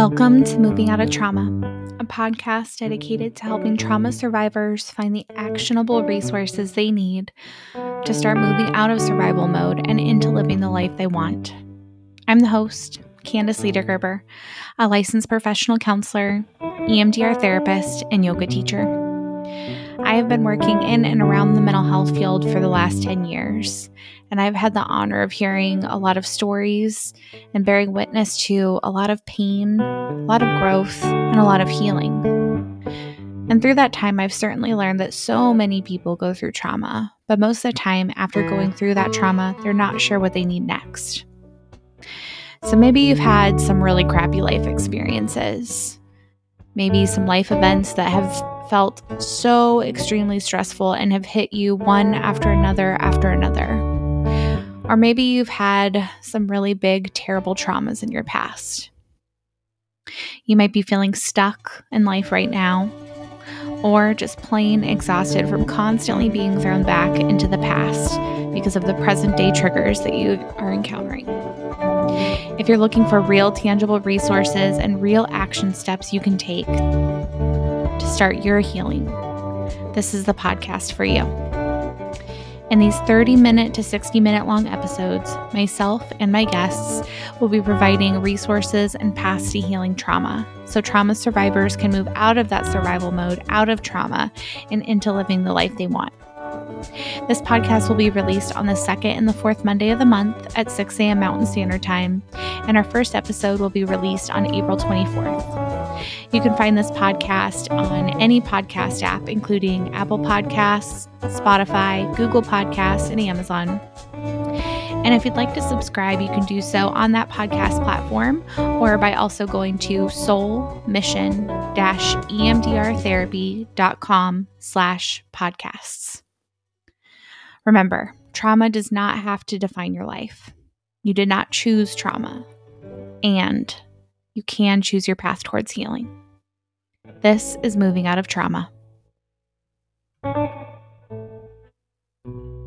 Welcome to Moving Out of Trauma, a podcast dedicated to helping trauma survivors find the actionable resources they need to start moving out of survival mode and into living the life they want. I'm the host, Kandace Liedergerber, a licensed professional counselor, EMDR therapist, and yoga teacher. I have been working in and around the mental health field for the last 10 years, and I've had the honor of hearing a lot of stories and bearing witness to a lot of pain, a lot of growth, and a lot of healing. And through that time, I've certainly learned that so many people go through trauma, but most of the time, after going through that trauma, they're not sure what they need next. So maybe you've had some really crappy life experiences, maybe some life events that have felt so extremely stressful and have hit you one after another after another. Or maybe you've had some really big, terrible traumas in your past. You might be feeling stuck in life right now, or just plain exhausted from constantly being thrown back into the past because of the present day triggers that you are encountering. If you're looking for real, tangible resources and real action steps you can take to start your healing, this is the podcast for you. In these 30 minute to 60 minute long episodes, myself and my guests will be providing resources and paths to healing trauma so trauma survivors can move out of that survival mode, out of trauma, and into living the life they want. This podcast will be released on the second and the fourth Monday of the month at 6 a.m. Mountain Standard Time, and our first episode will be released on April 24th. You can find this podcast on any podcast app, including Apple Podcasts, Spotify, Google Podcasts, and Amazon. And if you'd like to subscribe, you can do so on that podcast platform or by also going to soulmission-emdrtherapy.com slash podcasts. Remember, trauma does not have to define your life. You did not choose trauma, and you can choose your path towards healing. This is moving out of trauma.